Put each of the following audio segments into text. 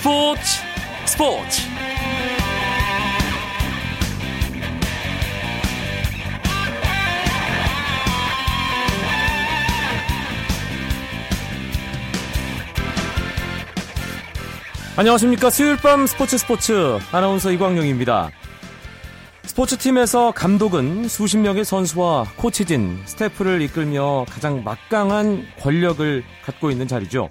스포츠 스포츠. 안녕하십니까. 수요일 밤 스포츠 스포츠. 아나운서 이광용입니다. 스포츠팀에서 감독은 수십 명의 선수와 코치진, 스태프를 이끌며 가장 막강한 권력을 갖고 있는 자리죠.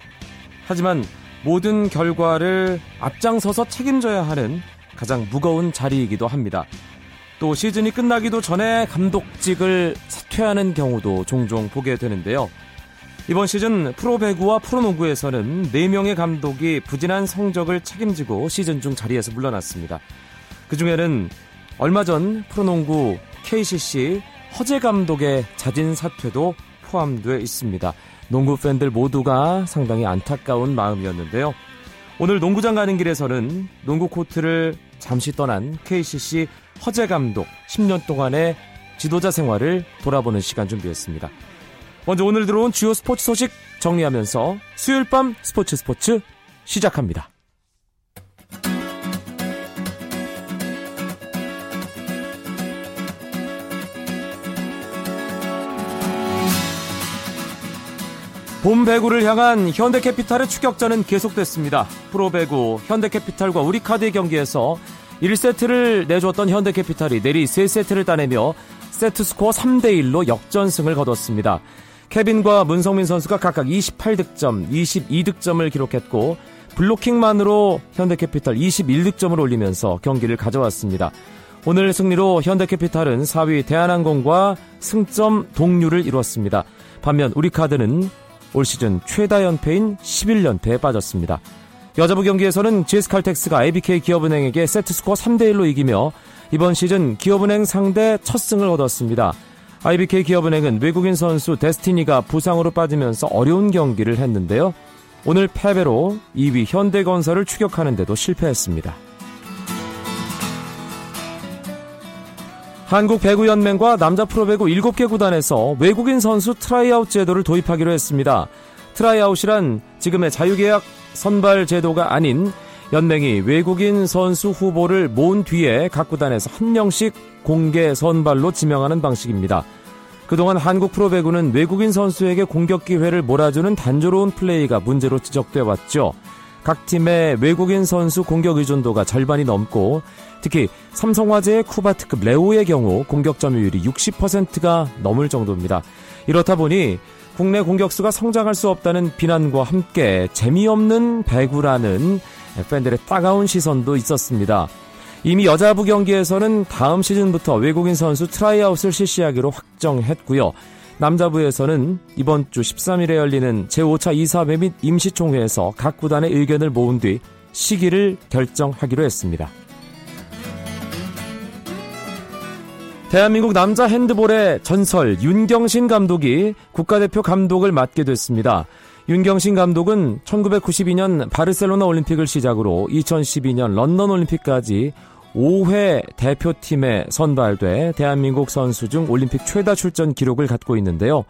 하지만 모든 결과를 앞장서서 책임져야 하는 가장 무거운 자리이기도 합니다. 또 시즌이 끝나기도 전에 감독직을 사퇴하는 경우도 종종 보게 되는데요. 이번 시즌 프로배구와 프로농구에서는 4명의 감독이 부진한 성적을 책임지고 시즌 중 자리에서 물러났습니다. 그 중에는 얼마 전 프로농구 KCC 허재 감독의 자진 사퇴도 포함되어 있습니다. 농구 팬들 모두가 상당히 안타까운 마음이었는데요. 오늘 농구장 가는 길에서는 농구 코트를 잠시 떠난 KCC 허재 감독 10년 동안의 지도자 생활을 돌아보는 시간 준비했습니다. 먼저 오늘 들어온 주요 스포츠 소식 정리하면서 수요일 밤 스포츠 스포츠 시작합니다. 봄 배구를 향한 현대캐피탈의 추격전은 계속됐습니다. 프로배구 현대캐피탈과 우리카드의 경기에서 1세트를 내줬던 현대캐피탈이 내리 3세트를 따내며 세트스코어 3대1로 역전승을 거뒀습니다. 케빈과 문성민 선수가 각각 28득점, 22득점을 기록했고 블로킹만으로 현대캐피탈 21득점을 올리면서 경기를 가져왔습니다. 오늘 승리로 현대캐피탈은 4위 대한항공과 승점 동률을 이뤘습니다. 반면 우리카드는 올 시즌 최다 연패인 11연패에 빠졌습니다. 여자부 경기에서는 GS칼텍스가 IBK 기업은행에게 세트스코어 3대1로 이기며 이번 시즌 기업은행 상대 첫 승을 얻었습니다. IBK 기업은행은 외국인 선수 데스티니가 부상으로 빠지면서 어려운 경기를 했는데요. 오늘 패배로 2위 현대건설을 추격하는데도 실패했습니다. 한국 배구연맹과 남자 프로배구 7개 구단에서 외국인 선수 트라이아웃 제도를 도입하기로 했습니다. 트라이아웃이란 지금의 자유계약 선발 제도가 아닌 연맹이 외국인 선수 후보를 모은 뒤에 각 구단에서 한 명씩 공개 선발로 지명하는 방식입니다. 그동안 한국 프로배구는 외국인 선수에게 공격 기회를 몰아주는 단조로운 플레이가 문제로 지적돼 왔죠. 각 팀의 외국인 선수 공격 의존도가 절반이 넘고 특히 삼성화재의 쿠바 특급 레오의 경우 공격 점유율이 60%가 넘을 정도입니다. 이렇다 보니 국내 공격수가 성장할 수 없다는 비난과 함께 재미없는 배구라는 팬들의 따가운 시선도 있었습니다. 이미 여자부 경기에서는 다음 시즌부터 외국인 선수 트라이아웃을 실시하기로 확정했고요. 남자부에서는 이번 주 13일에 열리는 제5차 이사회 및 임시총회에서 각 구단의 의견을 모은 뒤 시기를 결정하기로 했습니다. 대한민국 남자 핸드볼의 전설 윤경신 감독이 국가대표 감독을 맡게 됐습니다. 윤경신 감독은 1992년 바르셀로나 올림픽을 시작으로 2012년 런던 올림픽까지 5회 대표팀에 선발돼 대한민국 선수 중 올림픽 최다 출전 기록을 갖고 있는데요.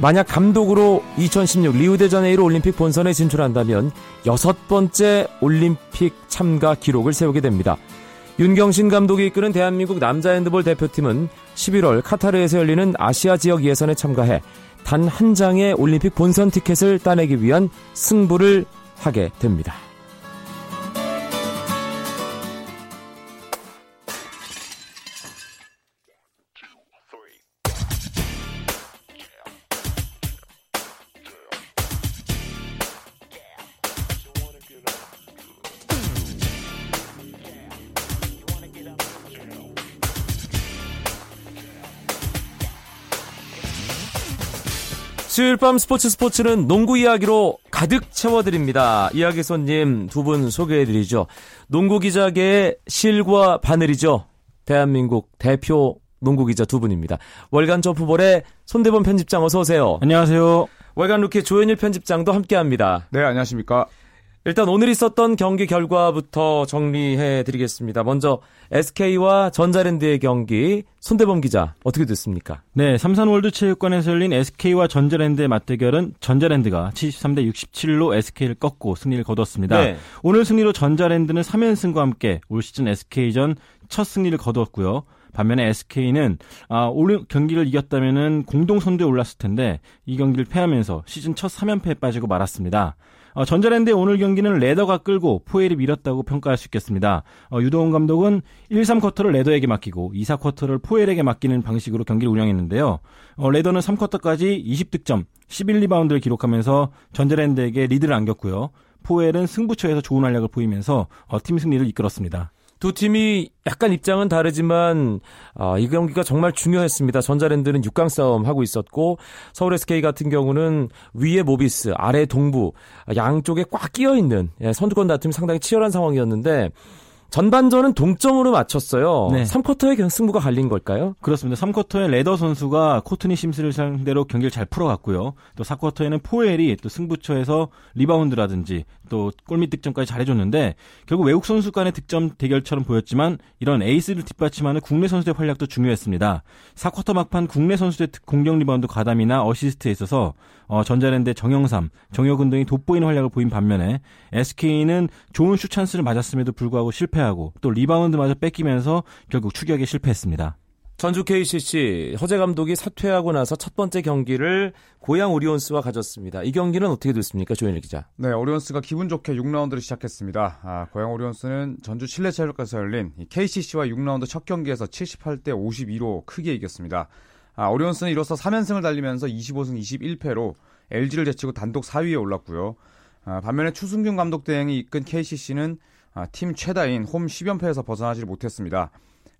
만약 감독으로 2016 리우데자네이루 올림픽 본선에 진출한다면 여섯 번째 올림픽 참가 기록을 세우게 됩니다. 윤경신 감독이 이끄는 대한민국 남자 핸드볼 대표팀은 11월 카타르에서 열리는 아시아 지역 예선에 참가해 단 한 장의 올림픽 본선 티켓을 따내기 위한 승부를 하게 됩니다. 수요일 밤 스포츠 스포츠는 농구 이야기로 가득 채워드립니다. 이야기 손님 두 분 소개해드리죠. 농구 기자계의 실과 바늘이죠. 대한민국 대표 농구 기자 두 분입니다. 월간 점프볼의 손대범 편집장 어서 오세요. 안녕하세요. 월간 루키 조현일 편집장도 함께합니다. 네, 안녕하십니까. 일단 오늘 있었던 경기 결과부터 정리해 드리겠습니다. 먼저 SK와 전자랜드의 경기 손대범 기자 어떻게 됐습니까? 네, 삼산월드 체육관에서 열린 SK와 전자랜드의 맞대결은 전자랜드가 73대 67로 SK를 꺾고 승리를 거뒀습니다. 네. 오늘 승리로 전자랜드는 3연승과 함께 올 시즌 SK전 첫 승리를 거두었고요. 반면에 SK는 아, 올 경기를 이겼다면은 공동 선두에 올랐을 텐데 이 경기를 패하면서 시즌 첫 3연패에 빠지고 말았습니다. 어, 전자랜드의 오늘 경기는 레더가 끌고 포엘이 밀었다고 평가할 수 있겠습니다. 어, 유도원 감독은 1, 3쿼터를 레더에게 맡기고 2, 4쿼터를 포엘에게 맡기는 방식으로 경기를 운영했는데요. 어, 레더는 3쿼터까지 20득점, 11 리바운드를 기록하면서 전자랜드에게 리드를 안겼고요. 포엘은 승부처에서 좋은 활약을 보이면서 어, 팀 승리를 이끌었습니다. 두 팀이 약간 입장은 다르지만 어, 이 경기가 정말 중요했습니다. 전자랜드는 6강 싸움 하고 있었고 서울 SK 같은 경우는 위에 모비스, 아래 동부 양쪽에 꽉 끼어 있는 예, 선두권 다툼이 상당히 치열한 상황이었는데 전반전은 동점으로 맞췄어요. 네. 3쿼터에 그냥 승부가 갈린 걸까요? 그렇습니다. 3쿼터에 레더 선수가 코트니 심스를 상대로 경기를 잘 풀어갔고요. 또 4쿼터에는 포엘이 또 승부처에서 리바운드라든지 또 골밑 득점까지 잘해줬는데 결국 외국 선수 간의 득점 대결처럼 보였지만 이런 에이스를 뒷받침하는 국내 선수의 활약도 중요했습니다. 4쿼터 막판 국내 선수의 공격 리바운드 가담이나 어시스트에 있어서 어, 전자랜드 정영삼, 정혁은 등이 돋보이는 활약을 보인 반면에 SK는 좋은 슛 찬스를 맞았음에도 불구하고 실패하고 또 리바운드마저 뺏기면서 결국 추격에 실패했습니다. 전주 KCC 허재 감독이 사퇴하고 나서 첫 번째 경기를 고양 오리온스와 가졌습니다. 이 경기는 어떻게 됐습니까, 조현일 기자? 네, 오리온스가 기분 좋게 6라운드를 시작했습니다. 아, 고양 오리온스는 전주 실내체육관에서 열린 KCC와 6라운드 첫 경기에서 78대 52로 크게 이겼습니다. 아, 오리온스는 이로써 3연승을 달리면서 25승 21패로 LG를 제치고 단독 4위에 올랐고요. 아, 반면에 추승균 감독 대행이 이끈 KCC는 아, 팀 최다인 홈 10연패에서 벗어나지 못했습니다.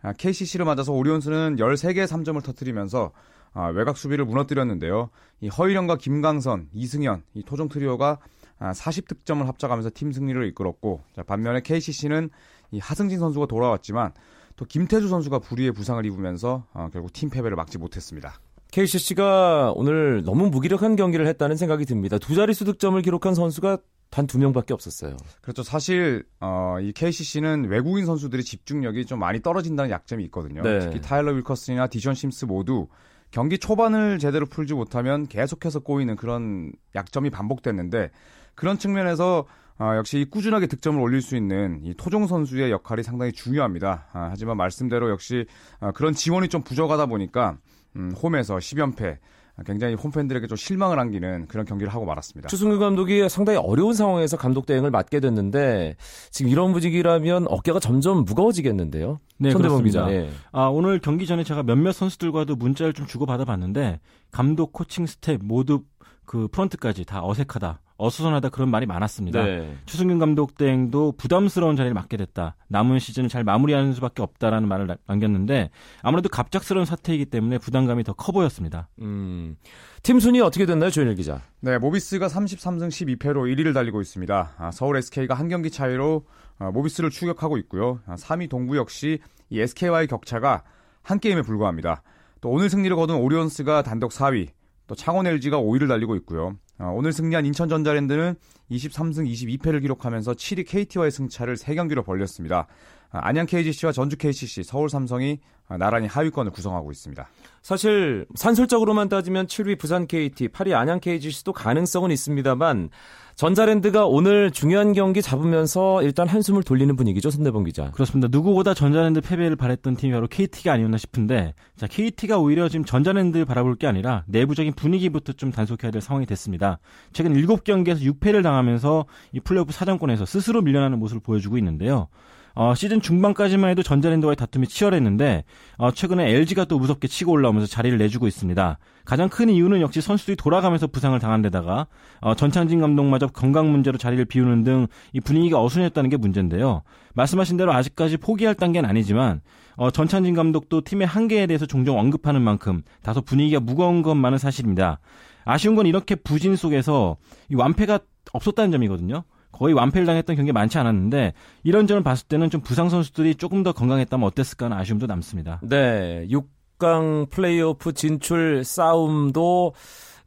아, KCC를 맞아서 오리온스는 13개의 3점을 터뜨리면서 아, 외곽 수비를 무너뜨렸는데요. 이 허일영과 김강선, 이승현, 이 토종 트리오가 아, 40득점을 합작하면서 팀 승리를 이끌었고 자, 반면에 KCC는 이 하승진 선수가 돌아왔지만 또 김태주 선수가 불의의 부상을 입으면서 어, 결국 팀 패배를 막지 못했습니다. KCC가 오늘 너무 무기력한 경기를 했다는 생각이 듭니다. 두 자릿수 득점을 기록한 선수가 단 두 명밖에 없었어요. 그렇죠. 사실 어, 이 KCC는 외국인 선수들의 집중력이 좀 많이 떨어진다는 약점이 있거든요. 네. 특히 타일러 윌커슨이나 디션 심스 모두 경기 초반을 제대로 풀지 못하면 계속해서 꼬이는 그런 약점이 반복됐는데 그런 측면에서 아, 역시 꾸준하게 득점을 올릴 수 있는 이 토종 선수의 역할이 상당히 중요합니다. 아, 하지만 말씀대로 역시 아, 그런 지원이 좀 부족하다 보니까 음, 홈에서 10연패 굉장히 홈팬들에게 좀 실망을 안기는 그런 경기를 하고 말았습니다. 추승균 감독이 상당히 어려운 상황에서 감독 대행을 맡게 됐는데 지금 이런 분위기라면 어깨가 점점 무거워지겠는데요. 네, 손대범 기자. 예. 아, 오늘 경기 전에 제가 몇몇 선수들과도 문자를 좀 주고받아 봤는데 감독, 코칭 스태프 모두 그 프런트까지 다 어색하다. 어수선하다 그런 말이 많았습니다. 네. 추승균 감독 대행도 부담스러운 자리를 맡게 됐다. 남은 시즌을 잘 마무리하는 수밖에 없다라는 말을 남겼는데 아무래도 갑작스러운 사태이기 때문에 부담감이 더 커 보였습니다. 음. 팀 순위 어떻게 됐나요, 조현일 기자? 네, 모비스가 33승 12패로 1위를 달리고 있습니다. 아, 서울 SK가 한 경기 차이로 아, 모비스를 추격하고 있고요. 아, 3위 동부 역시 이 SK와의 격차가 한 게임에 불과합니다. 또 오늘 승리를 거둔 오리온스가 단독 4위, 또 창원 LG가 5위를 달리고 있고요. 어, 오늘 승리한 인천 전자랜드는 23승 22패를 기록하면서 7위 KT와의 승차를 3경기로 벌렸습니다. 아, 안양 KGC와 전주 KCC, 서울 삼성이 아, 나란히 하위권을 구성하고 있습니다. 사실 산술적으로만 따지면 7위 부산 KT, 8위 안양 KGC도 가능성은 있습니다만 전자랜드가 오늘 중요한 경기 잡으면서 일단 한숨을 돌리는 분위기죠, 손대범 기자. 그렇습니다. 누구보다 전자랜드 패배를 바랬던 팀이 바로 KT가 아니었나 싶은데, 자, KT가 오히려 지금 전자랜드 바라볼 게 아니라 내부적인 분위기부터 좀 단속해야 될 상황이 됐습니다. 최근 7경기에서 6패를 당하면서 이 플레이오프 사정권에서 스스로 밀려나는 모습을 보여주고 있는데요. 어, 시즌 중반까지만 해도 전자랜드와의 다툼이 치열했는데 어, 최근에 LG가 또 무섭게 치고 올라오면서 자리를 내주고 있습니다. 가장 큰 이유는 역시 선수들이 돌아가면서 부상을 당한 데다가 어, 전창진 감독마저 건강 문제로 자리를 비우는 등 이 분위기가 어수선했다는 게 문제인데요. 말씀하신 대로 아직까지 포기할 단계는 아니지만 어, 전창진 감독도 팀의 한계에 대해서 종종 언급하는 만큼 다소 분위기가 무거운 것만은 사실입니다. 아쉬운 건 이렇게 부진 속에서 이 완패가 없었다는 점이거든요. 거의 완패를 당했던 경기 많지 않았는데 이런 점을 봤을 때는 좀 부상 선수들이 조금 더 건강했다면 어땠을까 하는 아쉬움도 남습니다. 네. 6강 플레이오프 진출 싸움도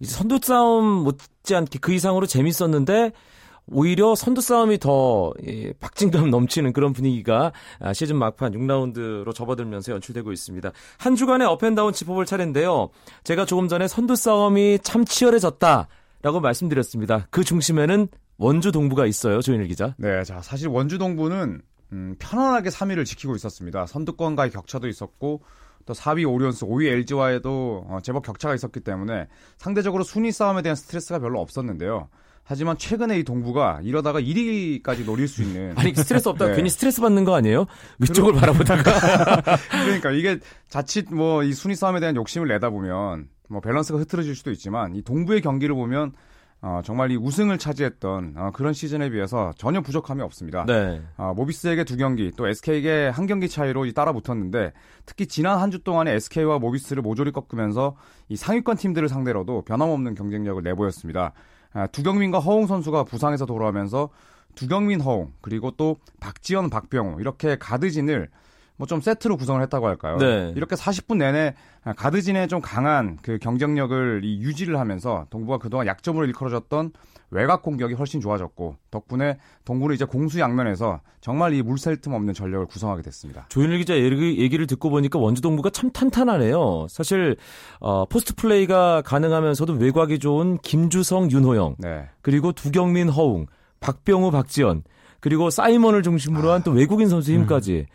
선두 싸움 못지않게 그 이상으로 재밌었는데 오히려 선두 싸움이 더 예, 박진감 넘치는 그런 분위기가 아, 시즌 막판 6라운드로 접어들면서 연출되고 있습니다. 한 주간의 up and down 짚어볼 차례인데요. 제가 조금 전에 선두 싸움이 참 치열해졌다 라고 말씀드렸습니다. 그 중심에는 원주 동부가 있어요, 조현일 기자. 네, 자 사실 원주 동부는 음, 편안하게 3위를 지키고 있었습니다. 선두권과의 격차도 있었고 또 4위 오리온스, 5위 LG와에도 어, 제법 격차가 있었기 때문에 상대적으로 순위 싸움에 대한 스트레스가 별로 없었는데요. 하지만 최근에 이 동부가 이러다가 1위까지 노릴 수 있는 아니 스트레스 없다 네. 괜히 스트레스 받는 거 아니에요? 위쪽을 바라보다가 그러니까 이게 자칫 뭐 이 순위 싸움에 대한 욕심을 내다 보면 뭐 밸런스가 흐트러질 수도 있지만 이 동부의 경기를 보면 어, 정말 이 우승을 차지했던 어, 그런 시즌에 비해서 전혀 부족함이 없습니다. 네. 어, 모비스에게 두 경기, 또 SK에게 한 경기 차이로 이 따라 붙었는데 특히 지난 한 주 동안에 SK와 모비스를 모조리 꺾으면서 이 상위권 팀들을 상대로도 변함없는 경쟁력을 내보였습니다. 아, 두경민과 허웅 선수가 부상에서 돌아오면서 두경민, 허웅 그리고 또 박지현, 박병우 이렇게 가드진을 뭐 좀 세트로 구성을 했다고 할까요? 네. 이렇게 40분 내내 가드진의 좀 강한 그 경쟁력을 이 유지를 하면서 동부가 그동안 약점으로 일컬어졌던 외곽 공격이 훨씬 좋아졌고 덕분에 동부는 이제 공수 양면에서 정말 이 물샐 틈 없는 전력을 구성하게 됐습니다. 조현일 기자 얘기- 얘기 를 듣고 보니까 원주 동부가 참 탄탄하네요. 사실 어, 포스트 플레이가 가능하면서도 외곽이 좋은 김주성, 윤호영 네. 그리고 두경민, 허웅, 박병우, 박지현 그리고 사이먼을 중심으로 한 또 외국인 선수 힘까지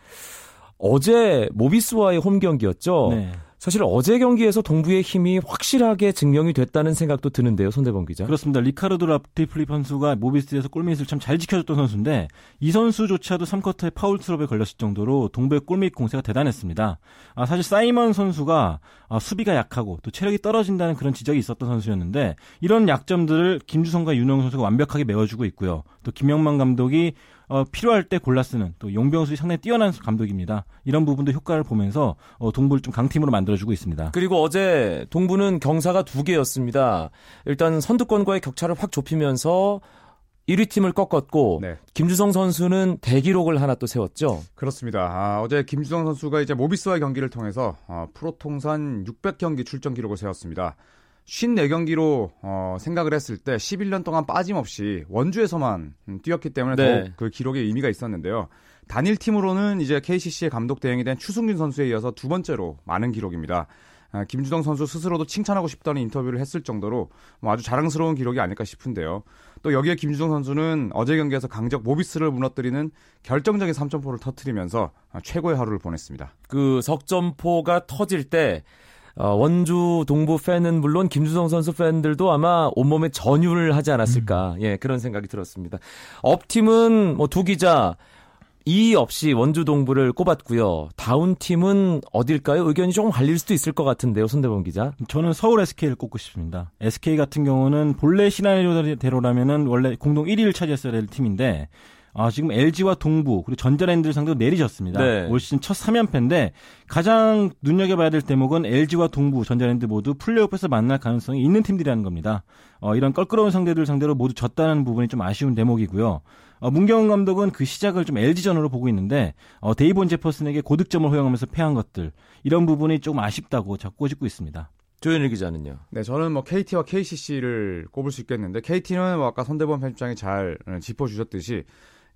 어제 모비스와의 홈 경기였죠. 네. 사실 어제 경기에서 동부의 힘이 확실하게 증명이 됐다는 생각도 드는데요, 손대범 기자. 그렇습니다. 리카르도 라티플리 선수가 모비스에서 골밑을 참 잘 지켜줬던 선수인데 이 선수조차도 3쿼터에 파울 트러블에 걸렸을 정도로 동부의 골밑 공세가 대단했습니다. 아, 사실 사이먼 선수가 아, 수비가 약하고 또 체력이 떨어진다는 그런 지적이 있었던 선수였는데 이런 약점들을 김주성과 윤호영 선수가 완벽하게 메워주고 있고요. 또 김영만 감독이 어, 필요할 때 골라 쓰는 또 용병수이 상당히 뛰어난 감독입니다. 이런 부분도 효과를 보면서 어, 동부를 좀 강팀으로 만들어주고 있습니다. 그리고 어제 동부는 경사가 두 개였습니다. 일단 선두권과의 격차를 확 좁히면서 1위 팀을 꺾었고 네. 김주성 선수는 대기록을 하나 또 세웠죠. 그렇습니다. 아, 어제 김주성 선수가 이제 모비스와의 경기를 통해서 어, 프로 통산 600경기 출전 기록을 세웠습니다. 54경기로 어, 생각을 했을 때 11년 동안 빠짐없이 원주에서만 음, 뛰었기 때문에 네. 더욱 그 기록에 의미가 있었는데요. 단일 팀으로는 이제 KCC의 감독 대행이 된 추승균 선수에 이어서 두 번째로 많은 기록입니다. 아, 김주성 선수 스스로도 칭찬하고 싶다는 인터뷰를 했을 정도로 뭐 아주 자랑스러운 기록이 아닐까 싶은데요. 또 여기에 김주성 선수는 어제 경기에서 강적 모비스를 무너뜨리는 결정적인 3점포를 터뜨리면서 아, 최고의 하루를 보냈습니다. 그 석점포가 터질 때 어, 원주 동부 팬은 물론 김주성 선수 팬들도 아마 온몸에 전율을 하지 않았을까 예 그런 생각이 들었습니다. 업팀은 뭐 두 기자 이 없이 원주 동부를 꼽았고요. 다운 팀은 어딜까요? 의견이 조금 갈릴 수도 있을 것 같은데요, 손대범 기자. 저는 서울 SK를 꼽고 싶습니다. SK 같은 경우는 본래 시나리오대로라면은 원래 공동 1위를 차지했어야 될 팀인데 아, 지금 LG와 동부 그리고 전자랜드를 상대로 내리셨습니다. 네. 올 시즌 첫 3연패인데 가장 눈여겨봐야 될 대목은 LG와 동부, 전자랜드 모두 플레이오프에서 만날 가능성이 있는 팀들이라는 겁니다. 어, 이런 껄끄러운 상대들 상대로 모두 졌다는 부분이 좀 아쉬운 대목이고요. 어, 문경원 감독은 그 시작을 좀 LG전으로 보고 있는데 어, 데이본 제퍼슨에게 고득점을 허용하면서 패한 것들 이런 부분이 조금 아쉽다고 자꾸 꼬집고 있습니다. 조현일 기자는요. 네, 저는 뭐 KT와 KCC를 꼽을 수 있겠는데 KT는 뭐 아까 손대범 편집장이 잘 어, 짚어주셨듯이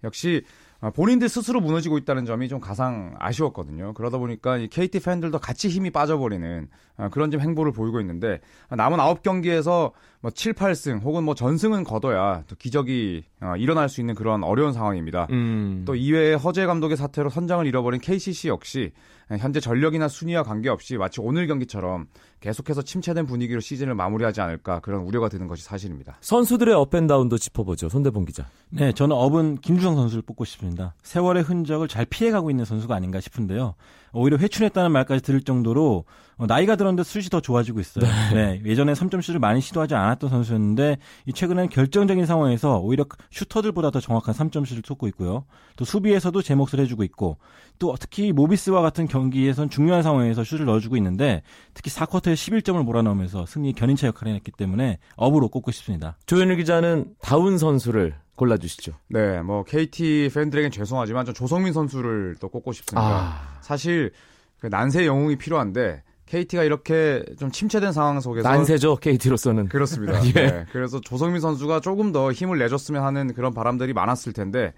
역시 아, 본인들 스스로 무너지고 있다는 점이 좀 가장 아쉬웠거든요. 그러다 보니까 이 KT 팬들도 같이 힘이 빠져버리는 아, 그런 좀 행보를 보이고 있는데 아, 남은 9경기에서 뭐 7, 8승 혹은 뭐 전승은 거둬야 또 기적이 어, 일어날 수 있는 그런 어려운 상황입니다. 음. 또 이외에 허재 감독의 사태로 선장을 잃어버린 KCC 역시 현재 전력이나 순위와 관계없이 마치 오늘 경기처럼 계속해서 침체된 분위기로 시즌을 마무리하지 않을까 그런 우려가 드는 것이 사실입니다. 선수들의 업앤다운도 짚어보죠, 손대범 기자. 네, 저는 업은 김주성 선수를 뽑고 싶습니다. 세월의 흔적을 잘 피해가고 있는 선수가 아닌가 싶은데요. 오히려 회춘했다는 말까지 들을 정도로 어, 나이가 들었는데 슛이 더 좋아지고 있어요. 네. 예전에 3점 슛을 많이 시도하지 않았던 선수였는데 이 최근엔 결정적인 상황에서 오히려 슈터들보다 더 정확한 3점 슛을 쏟고 있고요. 또 수비에서도 제 몫을 해주고 있고 또 특히 모비스와 같은 경기에선 중요한 상황에서 슛을 넣어주고 있는데 특히 4쿼터에 11점을 몰아넣으면서 승리 견인차 역할을 했기 때문에 업으로 꼽고 싶습니다. 조현일 기자는 다운 선수를 골라주시죠. 네, 뭐 KT 팬들에겐 죄송하지만 저 조성민 선수를 또 꼽고 싶습니다. 아. 사실 그 난세 영웅이 필요한데 KT가 이렇게 좀 침체된 상황 속에서 난세죠 KT로서는. 그렇습니다. 예. 네, 그래서 조성민 선수가 조금 더 힘을 내줬으면 하는 그런 바람들이 많았을 텐데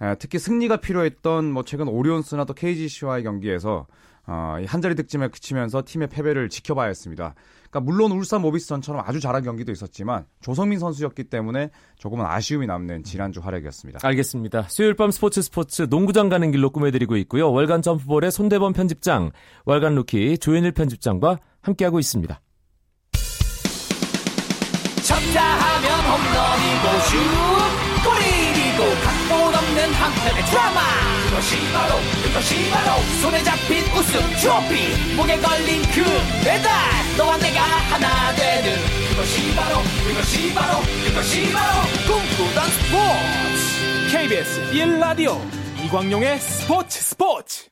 에, 특히 승리가 필요했던 뭐 최근 오리온스나 또 KGC와의 경기에서 어, 이한 자리 득점에 그치면서 팀의 패배를 지켜봐야 했습니다. 그러니까 물론 울산 모비스전처럼 아주 잘한 경기도 있었지만 조성민 선수였기 때문에 조금은 아쉬움이 남는 지난주 활약이었습니다. 알겠습니다. 수요일 밤 스포츠 스포츠 농구장 가는 길로 꾸며드리고 있고요. 월간 점프볼의 손대범 편집장, 월간 루키 조현일 편집장과 함께하고 있습니다. 쳤다 하면 홈런이고 슛 없는 한편의 드라마. 그것이 바로 그것이 바로 손에 잡힌 우승 트로피. 목에 걸린 금메달 너와 내가 하나 되는 그것이 바로 그것이 바로 그것이 바로 꿈꾸던 스포츠. KBS 1라디오 이광용의 스포츠 스포츠.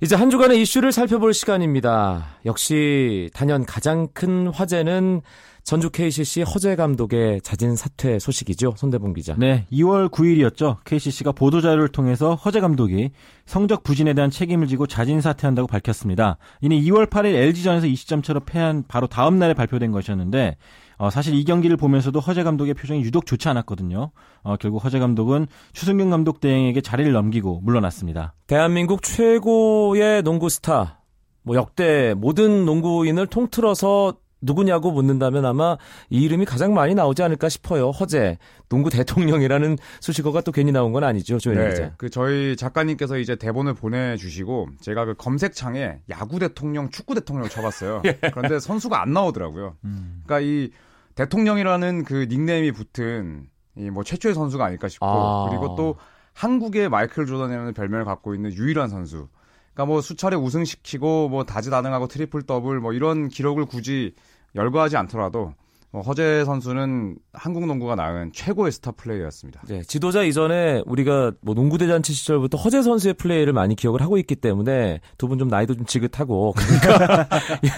이제 한 주간의 이슈를 살펴볼 시간입니다. 역시 단연 가장 큰 화제는 전주 KCC 허재 감독의 자진 사퇴 소식이죠. 손대봉 기자. 네, 2월 9일이었죠. KCC가 보도자료를 통해서 허재 감독이 성적 부진에 대한 책임을 지고 자진 사퇴한다고 밝혔습니다. 이는 2월 8일 LG전에서 20점 차로 패한 바로 다음 날에 발표된 것이었는데 어, 사실 이 경기를 보면서도 허재 감독의 표정이 유독 좋지 않았거든요. 어, 결국 허재 감독은 추승균 감독 대행에게 자리를 넘기고 물러났습니다. 대한민국 최고의 농구 스타, 뭐 역대 모든 농구인을 통틀어서 누구냐고 묻는다면 아마 이 이름이 가장 많이 나오지 않을까 싶어요. 허재 농구 대통령이라는 수식어가 또 괜히 나온 건 아니죠, 조현일 기자. 네, 그 저희 작가님께서 이제 대본을 보내주시고 제가 그 검색창에 야구 대통령, 축구 대통령을 쳐봤어요. 예. 그런데 선수가 안 나오더라고요. 음. 그러니까 이 대통령이라는 그 닉네임이 붙은 이 뭐 최초의 선수가 아닐까 싶고 아. 그리고 또 한국의 마이클 조던이라는 별명을 갖고 있는 유일한 선수. 그러니까 뭐 수차례 우승시키고 뭐 다재다능하고 트리플 더블 뭐 이런 기록을 굳이 열거하지 않더라도 뭐 허재 선수는 한국 농구가 낳은 최고의 스타 플레이어였습니다. 네, 지도자 이전에 우리가 뭐 농구 대잔치 시절부터 허재 선수의 플레이를 많이 기억을 하고 있기 때문에 두 분 좀 나이도 좀 지긋하고 그러니까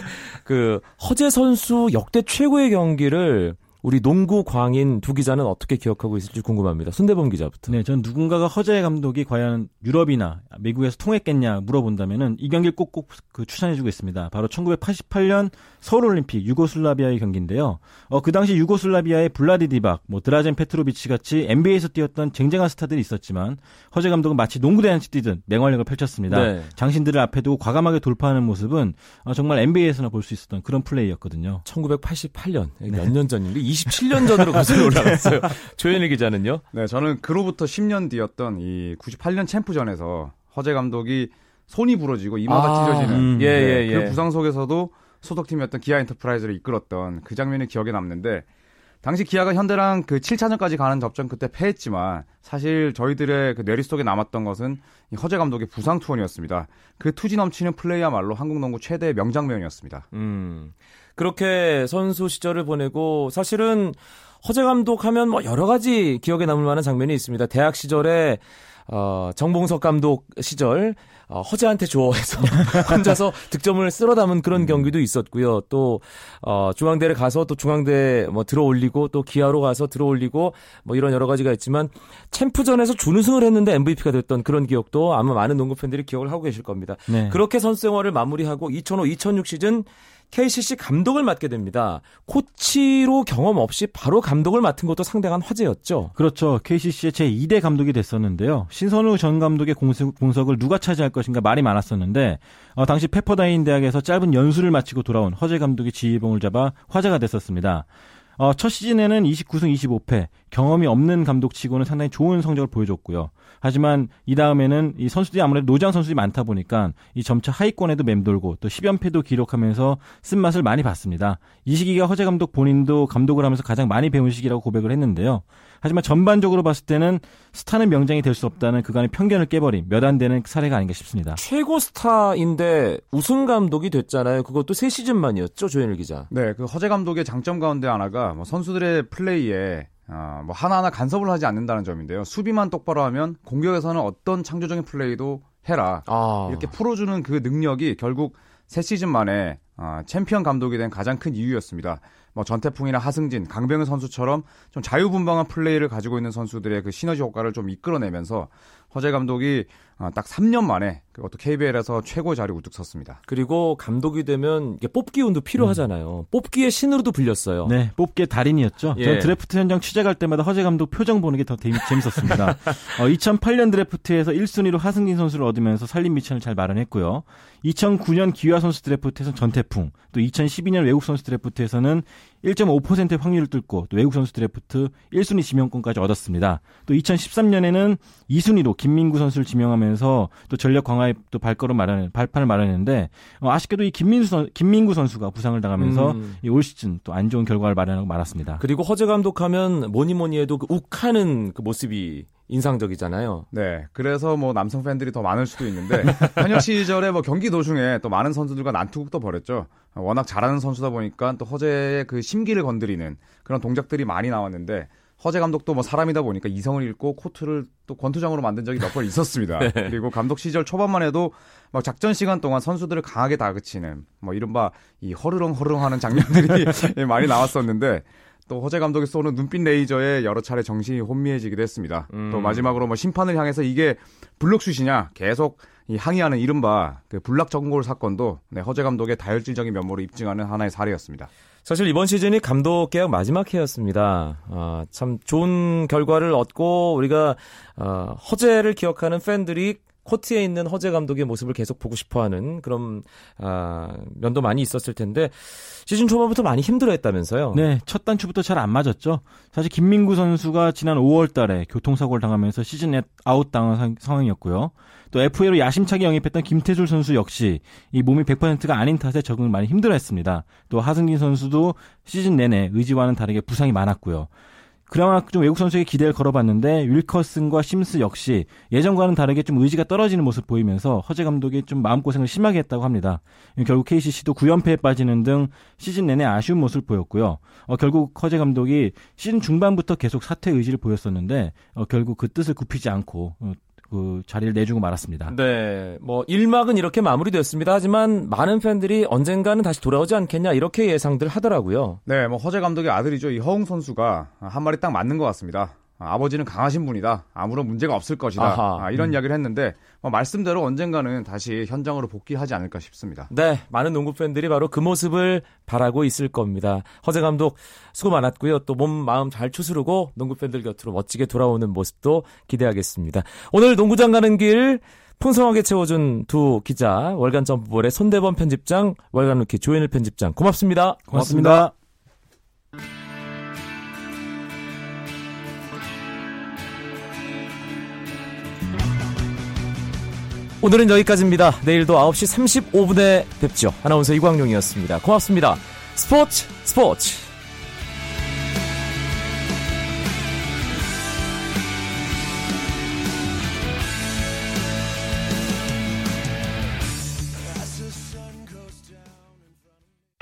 그 허재 선수 역대 최고의 경기를 우리 농구 광인 두 기자는 어떻게 기억하고 있을지 궁금합니다. 손대범 기자부터. 네, 전 누군가가 허재 감독이 과연 유럽이나 미국에서 통했겠냐 물어본다면은 이 경기를 꼭꼭 그 추천해주고 있습니다. 바로 1988년 서울올림픽 유고슬라비아의 경기인데요. 어, 그 당시 유고슬라비아의 블라디 디박, 뭐 드라젠 페트로비치 같이 NBA에서 뛰었던 쟁쟁한 스타들이 있었지만 허재 감독은 마치 농구 대잔치 뛰듯 맹활약을 펼쳤습니다. 네. 장신들을 앞에 두고 과감하게 돌파하는 모습은 어, 정말 NBA에서나 볼 수 있었던 그런 플레이였거든요. 1988년 몇 년 전인데 27년 전으로 거슬러 올라갔어요. 조현일 기자는요? 네, 저는 그로부터 10년 뒤였던 이 98년 챔프전에서 허재 감독이 손이 부러지고 이마가 아, 찢어지는 음. 예, 네, 예, 예. 그 부상 속에서도 소속팀이었던 기아 엔터프라이즈를 이끌었던 그 장면이 기억에 남는데 당시 기아가 현대랑 그 7차전까지 가는 접전 그때 패했지만 사실 저희들의 그 뇌리 속에 남았던 것은 이 허재 감독의 부상 투혼이었습니다. 그 투지 넘치는 플레이야말로 한국 농구 최대의 명장면이었습니다. 음. 그렇게 선수 시절을 보내고 사실은 허재 감독 하면 뭐 여러 가지 기억에 남을 만한 장면이 있습니다. 대학 시절에 어, 정봉석 감독 시절 어, 허재한테 줘해서 혼자서 득점을 쓸어 담은 그런 경기도 있었고요. 또 어, 중앙대를 가서 또 중앙대 뭐 들어 올리고 또 기아로 가서 들어 올리고 뭐 이런 여러 가지가 있지만 챔프전에서 준우승을 했는데 MVP가 됐던 그런 기억도 아마 많은 농구 팬들이 기억을 하고 계실 겁니다. 네. 그렇게 선수 생활을 마무리하고 2005-2006 시즌 KCC 감독을 맡게 됩니다. 코치로 경험 없이 바로 감독을 맡은 것도 상당한 화제였죠. 그렇죠. KCC의 제2대 감독이 됐었는데요. 신선우 전 감독의 공석, 공석을 누가 차지할 것인가 말이 많았었는데 어, 당시 페퍼다인 대학에서 짧은 연수를 마치고 돌아온 허재 감독이 지휘봉을 잡아 화제가 됐었습니다. 어, 첫 시즌에는 29승 25패, 경험이 없는 감독치고는 상당히 좋은 성적을 보여줬고요. 하지만 이 다음에는 이 선수들이 아무래도 노장 선수들이 많다 보니까 이 점차 하위권에도 맴돌고 또 10연패도 기록하면서 쓴맛을 많이 봤습니다. 이 시기가 허재 감독 본인도 감독을 하면서 가장 많이 배운 시기라고 고백을 했는데요. 하지만 전반적으로 봤을 때는 스타는 명장이 될 수 없다는 그간의 편견을 깨버린 몇 안 되는 사례가 아닌가 싶습니다. 최고 스타인데 우승 감독이 됐잖아요. 그것도 세 시즌만이었죠, 조현일 기자. 네, 그 허재 감독의 장점 가운데 하나가 뭐 선수들의 플레이에 어, 뭐 하나하나 간섭을 하지 않는다는 점인데요. 수비만 똑바로 하면 공격에서는 어떤 창조적인 플레이도 해라. 아, 이렇게 풀어주는 그 능력이 결국 새 시즌 만에 어, 챔피언 감독이 된 가장 큰 이유였습니다. 뭐 전태풍이나 하승진, 강병현 선수처럼 좀 자유분방한 플레이를 가지고 있는 선수들의 그 시너지 효과를 좀 이끌어내면서 허재 감독이 어, 딱 3년 만에 그것도 KBL에서 최고 자리 우뚝 섰습니다. 그리고 감독이 되면 이게 뽑기 운도 필요하잖아요. 뽑기의 신으로도 불렸어요. 네, 뽑기의 달인이었죠. 예. 저는 드래프트 현장 취재 갈 때마다 허재 감독 표정 보는 게 더 재밌었습니다. 어, 2008년 드래프트에서 1순위로 하승진 선수를 얻으면서 살림 밑천을 잘 마련했고요. 2009년 귀화 선수 드래프트에서는 전태풍, 또 2012년 외국 선수 드래프트에서는 1.5%의 확률을 뚫고 또 외국 선수 드래프트 1순위 지명권까지 얻었습니다. 또 2013년에는 2순위로 김민구 선수를 지명하면서 또 전력 강화에 또 발걸음 마련, 발판을 마련했는데 어, 아쉽게도 이 김민수 선, 김민구 선수가 부상을 당하면서 음. 이올 시즌 또 안 좋은 결과를 마련하고 말았습니다. 그리고 허재 감독하면 뭐니 뭐니 해도 그 욱하는 그 모습이 인상적이잖아요. 네, 그래서 뭐 남성 팬들이 더 많을 수도 있는데 현역 시절에 뭐 경기 도중에 또 많은 선수들과 난투극도 벌였죠. 워낙 잘하는 선수다 보니까 또 허재의 그 심기를 건드리는 그런 동작들이 많이 나왔는데 허재 감독도 뭐 사람이다 보니까 이성을 잃고 코트를 또 권투장으로 만든 적이 몇 번 있었습니다. 그리고 감독 시절 초반만 해도 막 작전 시간 동안 선수들을 강하게 다그치는 뭐 이른바 이 허르렁 허르렁 하는 장면들이 많이 나왔었는데 또 허재 감독이 쏘는 눈빛 레이저에 여러 차례 정신이 혼미해지기도 했습니다. 음. 또 마지막으로 뭐 심판을 향해서 이게 블록슛이냐 계속 이 항의하는 이른바 그 불락 전골 사건도 네, 허재 감독의 다혈질적인 면모를 입증하는 하나의 사례였습니다. 사실 이번 시즌이 감독 계약 마지막 해였습니다. 아, 참 좋은 결과를 얻고 우리가 어, 허재를 기억하는 팬들이 코트에 있는 허재 감독의 모습을 계속 보고 싶어하는 그런 아, 면도 많이 있었을 텐데 시즌 초반부터 많이 힘들어했다면서요? 네, 첫 단추부터 잘 안 맞았죠. 사실 김민구 선수가 지난 5월 달에 교통사고를 당하면서 시즌 넷 아웃 당한 상- 상황이었고요. 또 FA로 야심차게 영입했던 김태술 선수 역시 이 몸이 100%가 아닌 탓에 적응을 많이 힘들어했습니다. 또 하승진 선수도 시즌 내내 의지와는 다르게 부상이 많았고요. 그나마 좀 외국 선수에게 기대를 걸어봤는데 윌커슨과 심스 역시 예전과는 다르게 좀 의지가 떨어지는 모습 보이면서 허재 감독이 좀 마음고생을 심하게 했다고 합니다. 결국 KCC도 9연패에 빠지는 등 시즌 내내 아쉬운 모습을 보였고요. 어, 결국 허재 감독이 시즌 중반부터 계속 사퇴 의지를 보였었는데 어, 결국 그 뜻을 굽히지 않고 어, 그 자리를 내주고 말았습니다. 네, 뭐 1막은 이렇게 마무리됐습니다. 하지만 많은 팬들이 언젠가는 다시 돌아오지 않겠냐 이렇게 예상들 하더라고요. 네, 뭐 허재 감독의 아들이죠. 이 허웅 선수가 한 말이 딱 맞는 것 같습니다. 아, 아버지는 강하신 분이다. 아무런 문제가 없을 것이다. 아하. 아, 이런 이야기를 했는데 뭐 말씀대로 언젠가는 다시 현장으로 복귀하지 않을까 싶습니다. 네, 많은 농구 팬들이 바로 그 모습을 바라고 있을 겁니다. 허재 감독 수고 많았고요. 또 몸 마음 잘 추스르고 농구 팬들 곁으로 멋지게 돌아오는 모습도 기대하겠습니다. 오늘 농구장 가는 길 풍성하게 채워준 두 기자, 월간 점프볼의 손대범 편집장, 월간 루키 조현일 편집장 고맙습니다. 고맙습니다. 오늘은 여기까지입니다. 내일도 9시 35분에 뵙죠. 아나운서 이광용이었습니다. 고맙습니다. 스포츠 스포츠